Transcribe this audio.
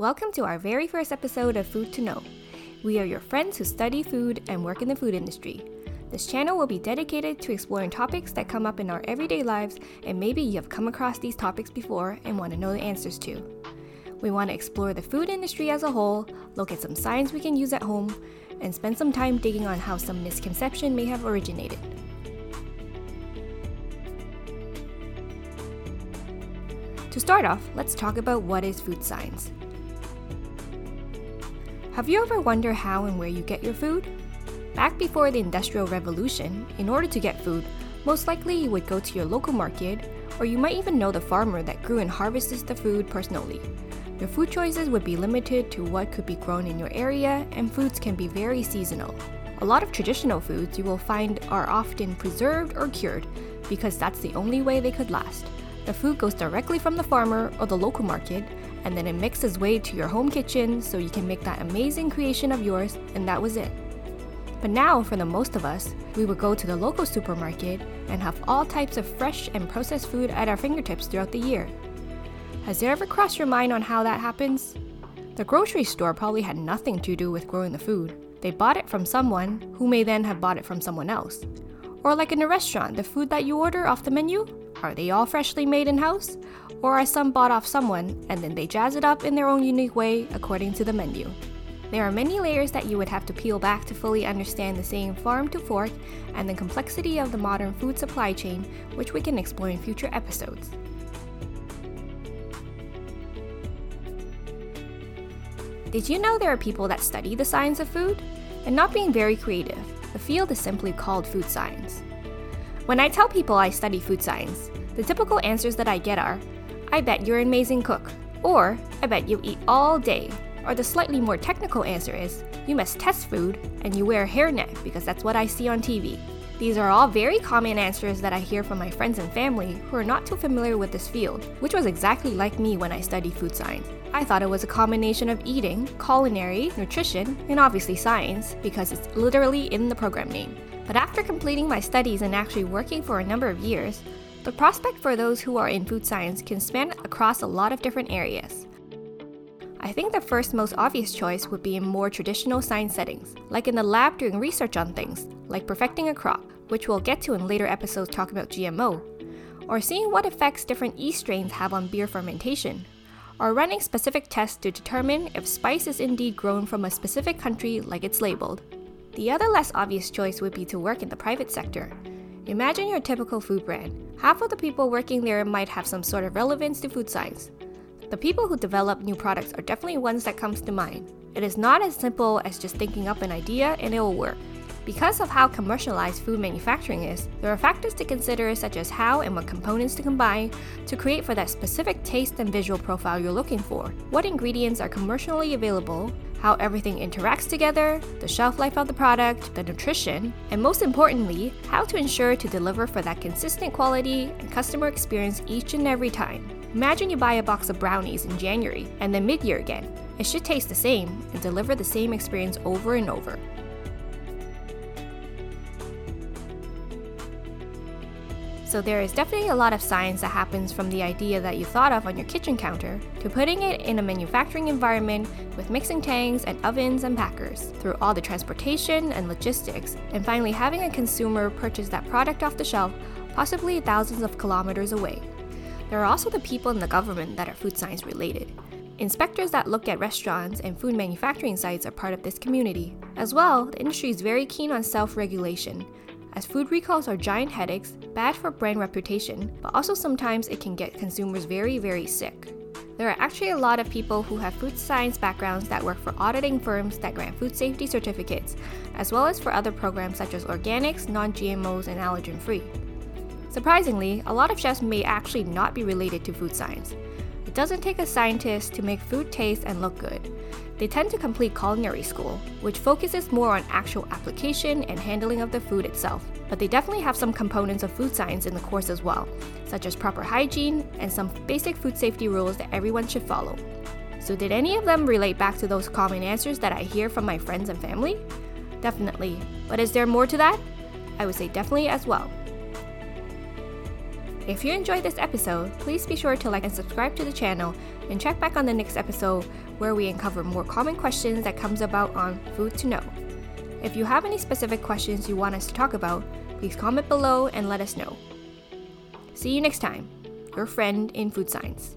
Welcome to our very first episode of Food to Know. We are your friends who study food and work in the food industry. This channel will be dedicated to exploring topics that come up in our everyday lives, and maybe you have come across these topics before and want to know the answers to. We want to explore the food industry as a whole, look at some science we can use at home, and spend some time digging on how some misconception may have originated. To start off, let's talk about what is food science. Have you ever wondered how and where you get your food? Back before the Industrial Revolution, in order to get food, most likely you would go to your local market, or you might even know the farmer that grew and harvested the food personally. Your food choices would be limited to what could be grown in your area, and foods can be very seasonal. A lot of traditional foods you will find are often preserved or cured because that's the only way they could last. The food goes directly from the farmer or the local market, and then it makes its way to your home kitchen so you can make that amazing creation of yours, and that was it. But now, for the most of us, we would go to the local supermarket and have all types of fresh and processed food at our fingertips throughout the year. Has it ever crossed your mind on how that happens? The grocery store probably had nothing to do with growing the food. They bought it from someone who may then have bought it from someone else. Or like in a restaurant, the food that you order off the menu, are they all freshly made in house? Or are some bought off someone and then they jazz it up in their own unique way according to the menu? There are many layers that you would have to peel back to fully understand the same farm to fork and the complexity of the modern food supply chain, which we can explore in future episodes. Did you know there are people that study the science of food? And not being very creative, the field is simply called food science. When I tell people I study food science, the typical answers that I get are I bet you're an amazing cook, or I bet you eat all day, or the slightly more technical answer is you must test food and you wear a hairnet because that's what I see on TV. These are all very common answers that I hear from my friends and family who are not too familiar with this field, which was exactly like me when I studied food science. I thought it was a combination of eating, culinary, nutrition, and obviously science because it's literally in the program name. But after completing my studies and actually working for a number of years, the prospect for those who are in food science can span across a lot of different areas. I think the first most obvious choice would be in more traditional science settings, like in the lab doing research on things, like perfecting a crop, which we'll get to in later episodes talking about GMO, or seeing what effects different yeast strains have on beer fermentation, or running specific tests to determine if spice is indeed grown from a specific country like it's labeled. The other less obvious choice would be to work in the private sector. Imagine your typical food brand. Half of the people working there might have some sort of relevance to food science, the people who develop new products are definitely ones that comes to mind. It is not as simple as just thinking up an idea and it will work. Because of how commercialized food manufacturing is, there are factors to consider such as how and what components to combine to create for that specific taste and visual profile you're looking for, what ingredients are commercially available, how everything interacts together, the shelf life of the product, the nutrition, and most importantly, how to ensure to deliver for that consistent quality and customer experience each and every time. Imagine you buy a box of brownies in January and then mid year again. It should taste the same and deliver the same experience over and over. So there is definitely a lot of science that happens from the idea that you thought of on your kitchen counter to putting it in a manufacturing environment with mixing tanks and ovens and packers, through all the transportation and logistics, and finally having a consumer purchase that product off the shelf, possibly thousands of kilometers away. There are also the people in the government that are food science related. Inspectors that look at restaurants and food manufacturing sites are part of this community. As well, the industry is very keen on self regulation, as food recalls are giant headaches, bad for brand reputation, but also sometimes it can get consumers very, very sick. There are actually a lot of people who have food science backgrounds that work for auditing firms that grant food safety certificates, as well as for other programs such as organics, non GMOs, and allergen free. Surprisingly, a lot of chefs may actually not be related to food science. It doesn't take a scientist to make food taste and look good. They tend to complete culinary school, which focuses more on actual application and handling of the food itself. But they definitely have some components of food science in the course as well, such as proper hygiene and some basic food safety rules that everyone should follow. So, did any of them relate back to those common answers that I hear from my friends and family? Definitely. But is there more to that? I would say definitely as well. If you enjoyed this episode, please be sure to like and subscribe to the channel and check back on the next episode where we uncover more common questions that comes about on food to know. If you have any specific questions you want us to talk about, please comment below and let us know. See you next time. Your friend in food science.